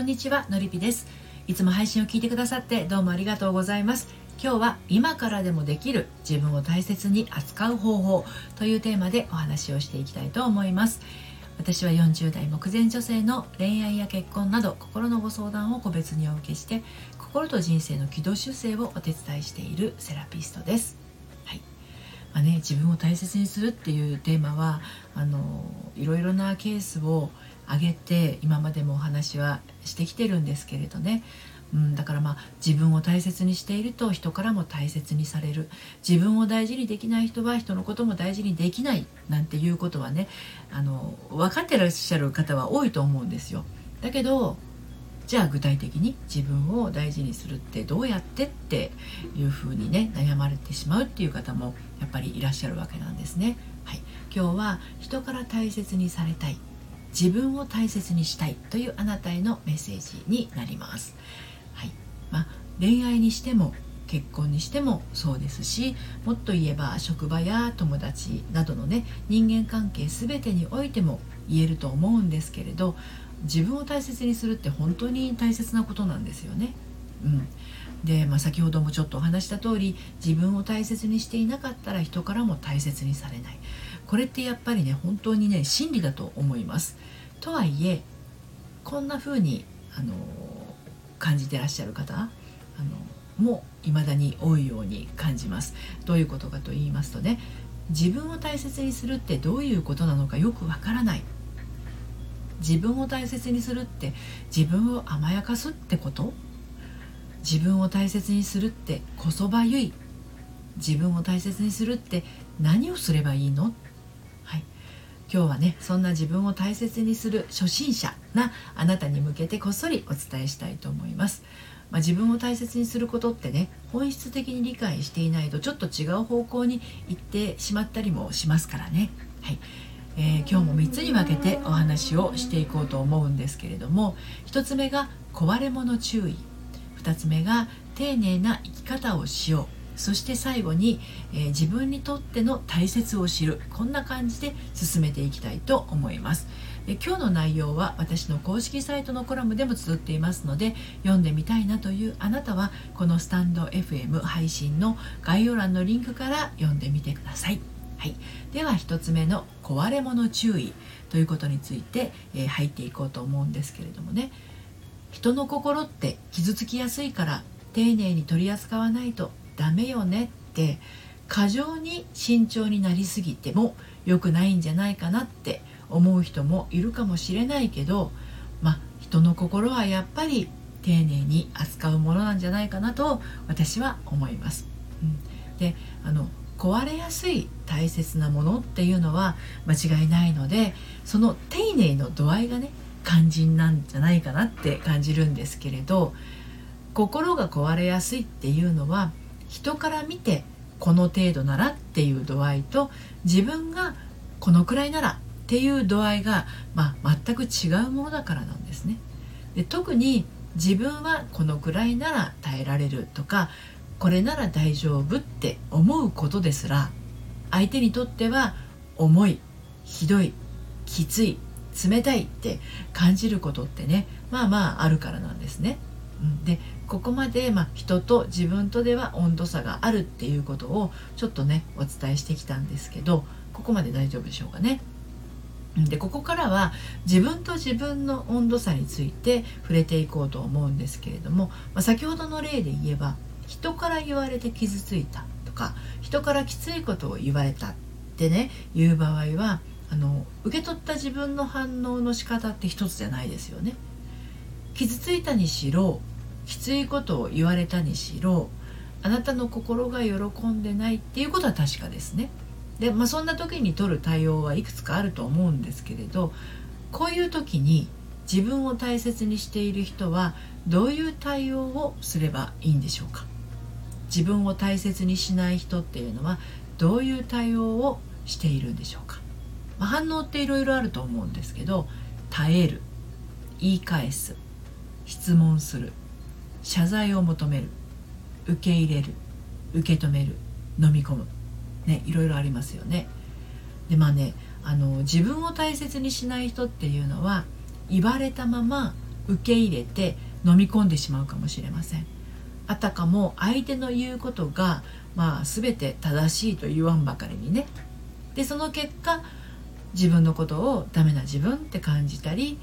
こんにちはのりぴです。いつも配信を聞いてくださってどうもありがとうございます。今日は今からでもできる自分を大切に扱う方法というテーマでお話をしていきたいと思います。私は40代目前女性の恋愛や結婚など心のご相談を個別にお受けして心と人生の軌道修正をお手伝いしているセラピストです。まあね、自分を大切にするっていうテーマはあのいろいろなケースを挙げて今までもお話はしてきてるんですけれどね、うん、だからまあ自分を大切にしていると人からも大切にされる自分を大事にできない人は人のことも大事にできないなんていうことはねあの分かってらっしゃる方は多いと思うんですよ。だけどじゃあ具体的に自分を大事にするってどうやってっていうふうにね悩まれてしまうっていう方もやっぱりいらっしゃるわけなんですね。はい、今日は人から大切にされたい自分を大切にしたいというあなたへのメッセージになります。はいまあ、恋愛にしても結婚にしてもそうですしもっと言えば職場や友達などのね人間関係全てにおいても言えると思うんですけれど自分を大切にするって本当に大切なことなんですよね。うん、で、まあ、先ほどもちょっとお話した通り自分を大切にしていなかったら人からも大切にされないこれってやっぱりね本当にね真理だと思います。とはいえこんな風にあの感じてらっしゃる方あのも未だに多いように感じます。どういうことかと言いますとね自分を大切にするってどういうことなのかよくわからない自分を大切にするって自分を甘やかすってこと？自分を大切にするってこそばゆい？自分を大切にするって何をすればいいの？はい今日はねそんな自分を大切にする初心者なあなたに向けてこっそりお伝えしたいと思います、まあ、自分を大切にすることってね本質的に理解していないとちょっと違う方向に行ってしまったりもしますからね。はい。えー、今日も3つに分けてお話をしていこうと思うんですけれども1つ目が壊れ物注意。2つ目が丁寧な生き方をしよう。そして最後に、えー、自分にとっての大切を知る。こんな感じで進めていきたいと思います。で今日の内容は私の公式サイトのコラムでも綴っていますので読んでみたいなというあなたはこのスタンド FM 配信の概要欄のリンクから読んでみてください。はい、では1つ目の壊れ物注意ということについて、えー、入っていこうと思うんですけれどもね。人の心って傷つきやすいから丁寧に取り扱わないとダメよねって過剰に慎重になりすぎても良くないんじゃないかなって思う人もいるかもしれないけどまあ人の心はやっぱり丁寧に扱うものなんじゃないかなと私は思います。うん、であの壊れやすい大切なものっていうのは間違いないのでその丁寧の度合いがね肝心なんじゃないかなって感じるんですけれど心が壊れやすいっていうのは人から見てこの程度ならっていう度合いと自分がこのくらいならっていう度合いが、まあ、全く違うものだからなんですね。で特に自分はこのくらいなら耐えられるとかこれなら大丈夫って思うことですら相手にとっては重いひどいきつい冷たいって感じることってねまあまああるからなんですね。でここまで、まあ、人と自分とでは温度差があるっていうことをちょっとねお伝えしてきたんですけどここまで大丈夫でしょうかね。でここからは自分と自分の温度差について触れていこうと思うんですけれども、まあ、先ほどの例で言えば人から言われて傷ついたとか人からきついことを言われたってね言う場合はあの受け取った自分の反応の仕方って一つじゃないですよね。傷ついたにしろきついことを言われたにしろあなたの心が喜んでないっていうことは確かですね。でまあそんな時に取る対応はいくつかあると思うんですけれどこういう時に自分を大切にしている人はどういう対応をすればいいんでしょうか？自分を大切にしない人っていうのはどういう対応をしているんでしょうか、まあ、反応っていろいろあると思うんですけど耐える言い返す質問する謝罪を求める。受け入れる。受け止める。飲み込む。ねいろいろありますよね。でまあねあの自分を大切にしない人っていうのは言われたまま受け入れて飲み込んでしまうかもしれません。あたかも相手の言うことがまあ全て正しいと言わんばかりにね。でその結果自分のことをダメな自分って感じたり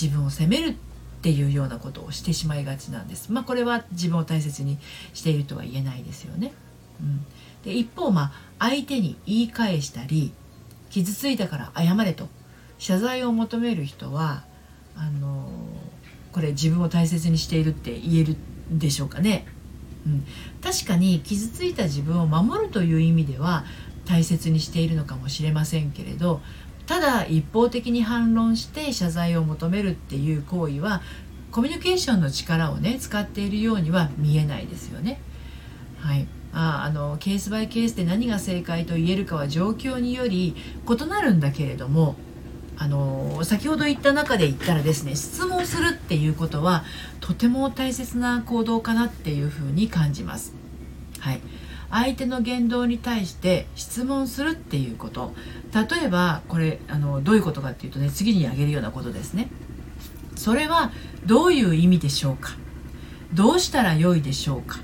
自分を責めるっっていうようなことをしてしまいがちなんです。まあこれは自分を大切にしているとは言えないですよね、うん、で一方まあ相手に言い返したり傷ついたから謝れと謝罪を求める人はあのこれ自分を大切にしているって言えるでしょうかね、うん、確かに傷ついた自分を守るという意味では大切にしているのかもしれませんけれどただ一方的に反論して謝罪を求めるっていう行為はコミュニケーションの力をね使っているようには見えないですよね。はい、ああのケースバイケースで何が正解と言えるかは状況により異なるんだけれどもあの先ほど言った中で言ったらですね質問するっていうことはとても大切な行動かなっていうふうに感じます。はい、相手の言動に対して質問するっていうこと例えばこれあのどういうことかっていうとね次に挙げるようなことですね。それはどういう意味でしょうか？どうしたらよいでしょうか？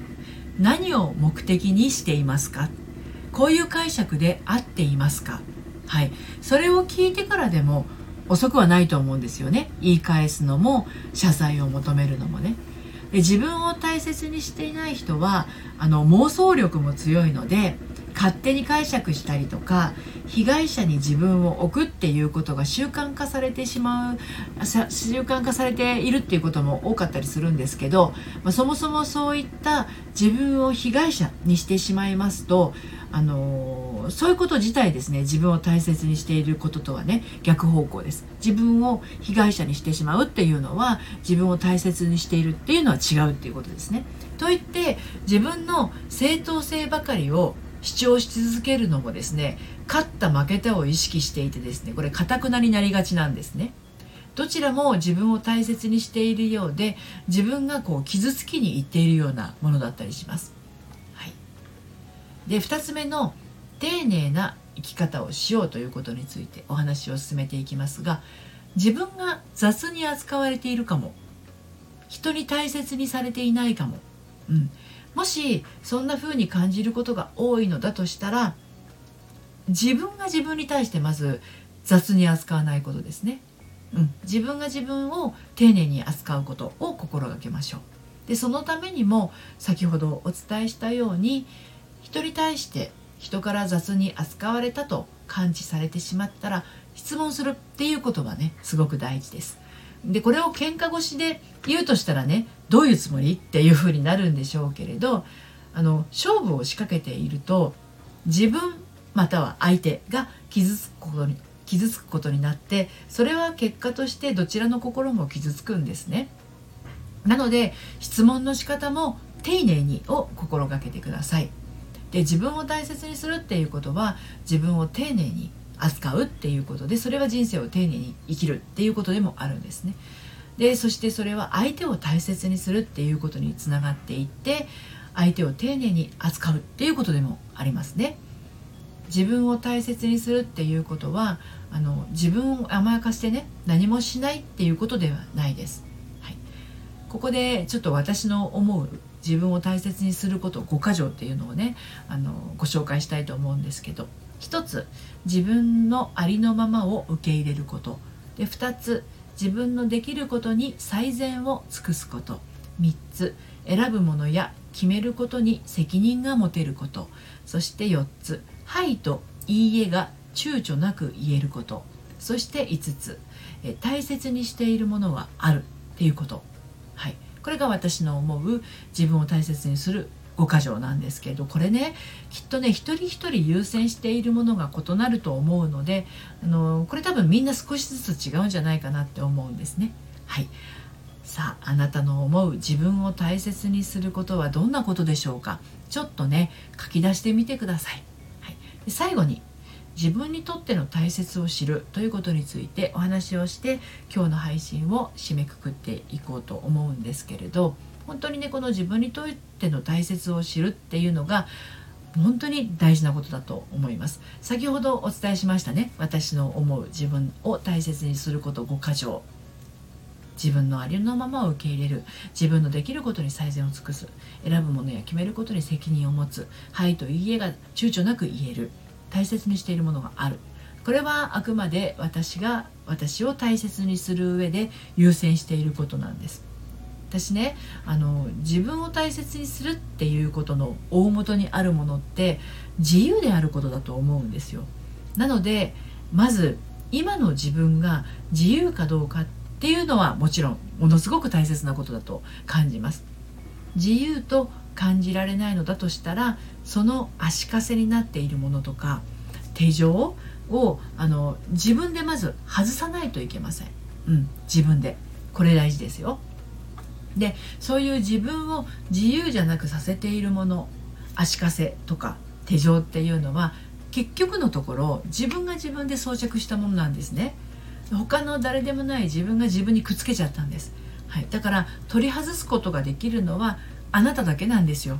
何を目的にしていますか？こういう解釈で合っていますか？はい。それを聞いてからでも遅くはないと思うんですよね。言い返すのも謝罪を求めるのもね。で自分を大切にしていない人はあの妄想力も強いので勝手に解釈したりとか被害者に自分を置くっていうことが習慣化されてしまう習慣化されているっていうことも多かったりするんですけど、まあ、そもそもそういった自分を被害者にしてしまいますとあのそういうこと自体ですね自分を大切にしていることとはね逆方向です。自分を被害者にしてしまうっていうのは自分を大切にしているっていうのは違うっていうことですね。といって自分の正当性ばかりを主張し続けるのもですね勝った負けたを意識していてですねこれかたくなになりがちなんですね。どちらも自分を大切にしているようで自分がこう傷つきにいっているようなものだったりします。はい。で2つ目の丁寧な生き方をしようということについてお話を進めていきますが自分が雑に扱われているかも人に大切にされていないかも、うん、もしそんな風に感じることが多いのだとしたら自分が自分に対してまず雑に扱わないことですね、うん、自分が自分を丁寧に扱うことを心がけましょう。でそのためにも先ほどお伝えしたように人に対して人から雑に扱われたと感知されてしまったら質問するっていうことはねすごく大事です。でこれを喧嘩越しで言うとしたらねどういうつもりっていうふうになるんでしょうけれどあの勝負を仕掛けていると自分または相手が傷つくことに傷つくことになってそれは結果としてどちらの心も傷つくんですね。なので質問の仕方も丁寧にを心がけてください。で自分を大切にするっていうことは自分を丁寧に扱うっていうことでそれは人生を丁寧に生きるっていうことでもあるんですね。でそしてそれは相手を大切にするっていうことにつながっていって相手を丁寧に扱うっていうことでもありますね。自分を大切にするっていうことはあの自分を甘やかしてね何もしないっていうことではないです。はい、ここでちょっと私の思う自分を大切にすること5箇条っていうのをねあのご紹介したいと思うんですけど1つ自分のありのままを受け入れること。で2つ自分のできることに最善を尽くすこと。3つ選ぶものや決めることに責任が持てること。そして4つ「はい」と「いいえ」が躊躇なく言えること。そして5つ大切にしているものはあるっていうこと。はい。これが私の思う自分を大切にする5箇条なんですけどこれねきっとね一人一人優先しているものが異なると思うのであのこれ多分みんな少しずつ違うんじゃないかなって思うんですね。はいさああなたの思う自分を大切にすることはどんなことでしょうか？ちょっとね書き出してみてください。はい、で最後に自分にとっての大切を知るということについてお話をして今日の配信を締めくくっていこうと思うんですけれど本当にねこの自分にとっての大切を知るっていうのが本当に大事なことだと思います。先ほどお伝えしましたね私の思う自分を大切にすること5箇条。自分のありのままを受け入れる。自分のできることに最善を尽くす。選ぶものや決めることに責任を持つ。はいといいえが躊躇なく言える。大切にしているものがある。これはあくまで私が私を大切にする上で優先していることなんです。私ねあの自分を大切にするっていうことの大元にあるものって自由であることだと思うんですよ。なのでまず今の自分が自由かどうかっていうのはもちろんものすごく大切なことだと感じます。自由と感じられないのだとしたらその足かせになっているものとか手錠をあの自分でまず外さないといけません、うん、自分で。これ大事ですよ。でそういう自分を自由じゃなくさせているもの足かせとか手錠っていうのは結局のところ自分が自分で装着したものなんですね。他の誰でもない自分が自分にくっつけちゃったんです、はい、だから取り外すことができるのはあなただけなんですよ。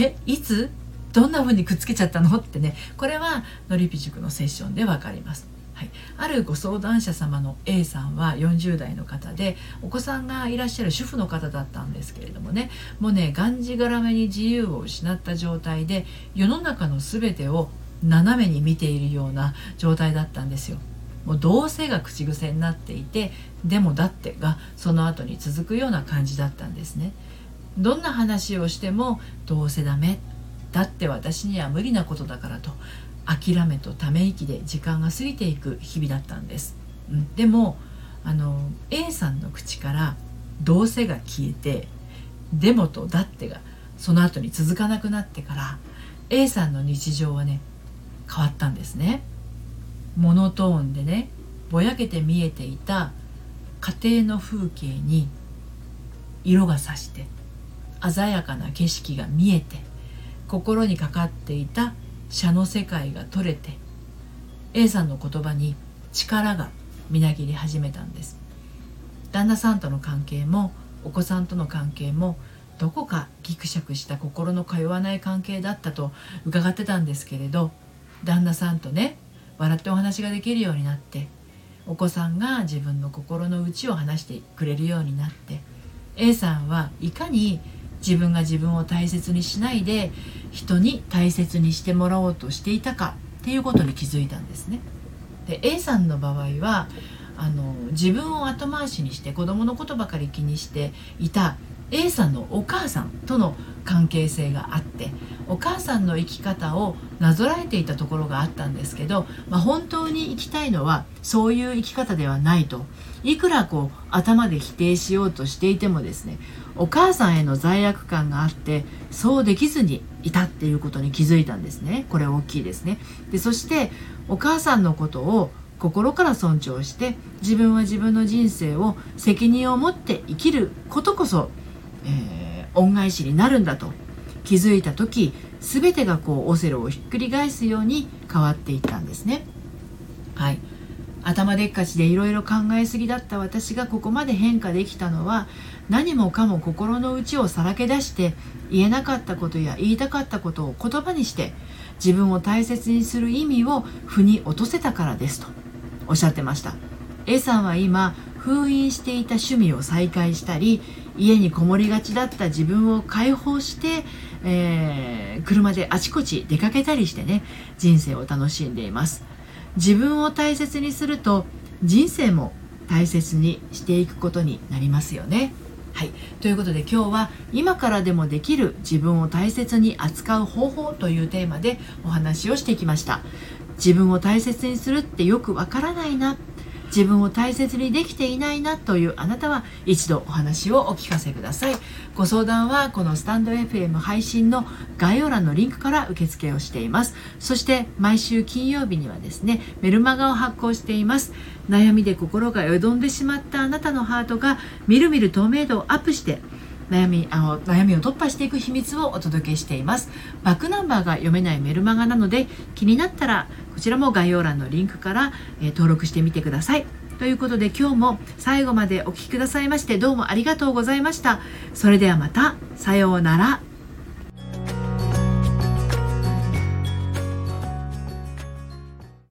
えいつ？どんな風にくっつけちゃったの？ってね。これはのりぴ塾のセッションで分かります。はい、あるご相談者様の A さんは40代の方でお子さんがいらっしゃる主婦の方だったんですけれどもね。もうねがんじがらめに自由を失った状態で世の中の全てを斜めに見ているような状態だったんですよ。もうどうせが口癖になっていてでもだってがその後に続くような感じだったんですね。どんな話をしてもどうせダメだって私には無理なことだからと諦めとため息で時間が過ぎていく日々だったんです、うん、でもあの A さんの口から「どうせ」が消えて「でも」と「だって」がその後に続かなくなってから A さんの日常はね変わったんですね。モノトーンでねぼやけて見えていた家庭の風景に色がさして鮮やかな景色が見えて心にかかっていた写の世界が取れて A さんの言葉に力がみなぎり始めたんです。旦那さんとの関係もお子さんとの関係もどこかギクシャクした心の通わない関係だったと伺ってたんですけれど旦那さんとね笑ってお話ができるようになってお子さんが自分の心の内を話してくれるようになって A さんはいかに自分が自分を大切にしないで人に大切にしてもらおうとしていたかっていうことに気づいたんですね。で A さんの場合はあの自分を後回しにして子供のことばかり気にしていた A さんのお母さんとの関係性があってお母さんの生き方をなぞらえていたところがあったんですけど、まあ、本当に生きたいのはそういう生き方ではないと。いくらこう頭で否定しようとしていてもですねお母さんへの罪悪感があってそうできずにいたっていうことに気づいたんですね。これ大きいですね。でそしてお母さんのことを心から尊重して自分は自分の人生を責任を持って生きることこそ、えー、恩返しになるんだと。気づいた時全てがこうオセロをひっくり返すように変わっていったんですね。はい。頭でっかちでいろいろ考えすぎだった私がここまで変化できたのは何もかも心の内をさらけ出して言えなかったことや言いたかったことを言葉にして自分を大切にする意味を腑に落とせたからですとおっしゃってました。A さんは今封印していた趣味を再開したり家にこもりがちだった自分を解放して、えー、車であちこち出かけたりしてね人生を楽しんでいます。自分を大切にすると人生も大切にしていくことになりますよね。はい、ということで今日は今からでもできる自分を大切に扱う方法というテーマでお話をしてきました。自分を大切にするってよくわからないな。自分を大切にできていないなというあなたは一度お話をお聞かせください。ご相談はこのスタンド FM 配信の概要欄のリンクから受付をしています。そして毎週金曜日にはですねメルマガを発行しています。悩みで心がよどんでしまったあなたのハートがみるみる透明度をアップして悩みあの悩みを突破していく秘密をお届けしています。バックナンバーが読めないメルマガなので気になったらこちらも概要欄のリンクから、えー、登録してみてください。ということで今日も最後までお聴きくださいましてどうもありがとうございました。それではまた。さようなら。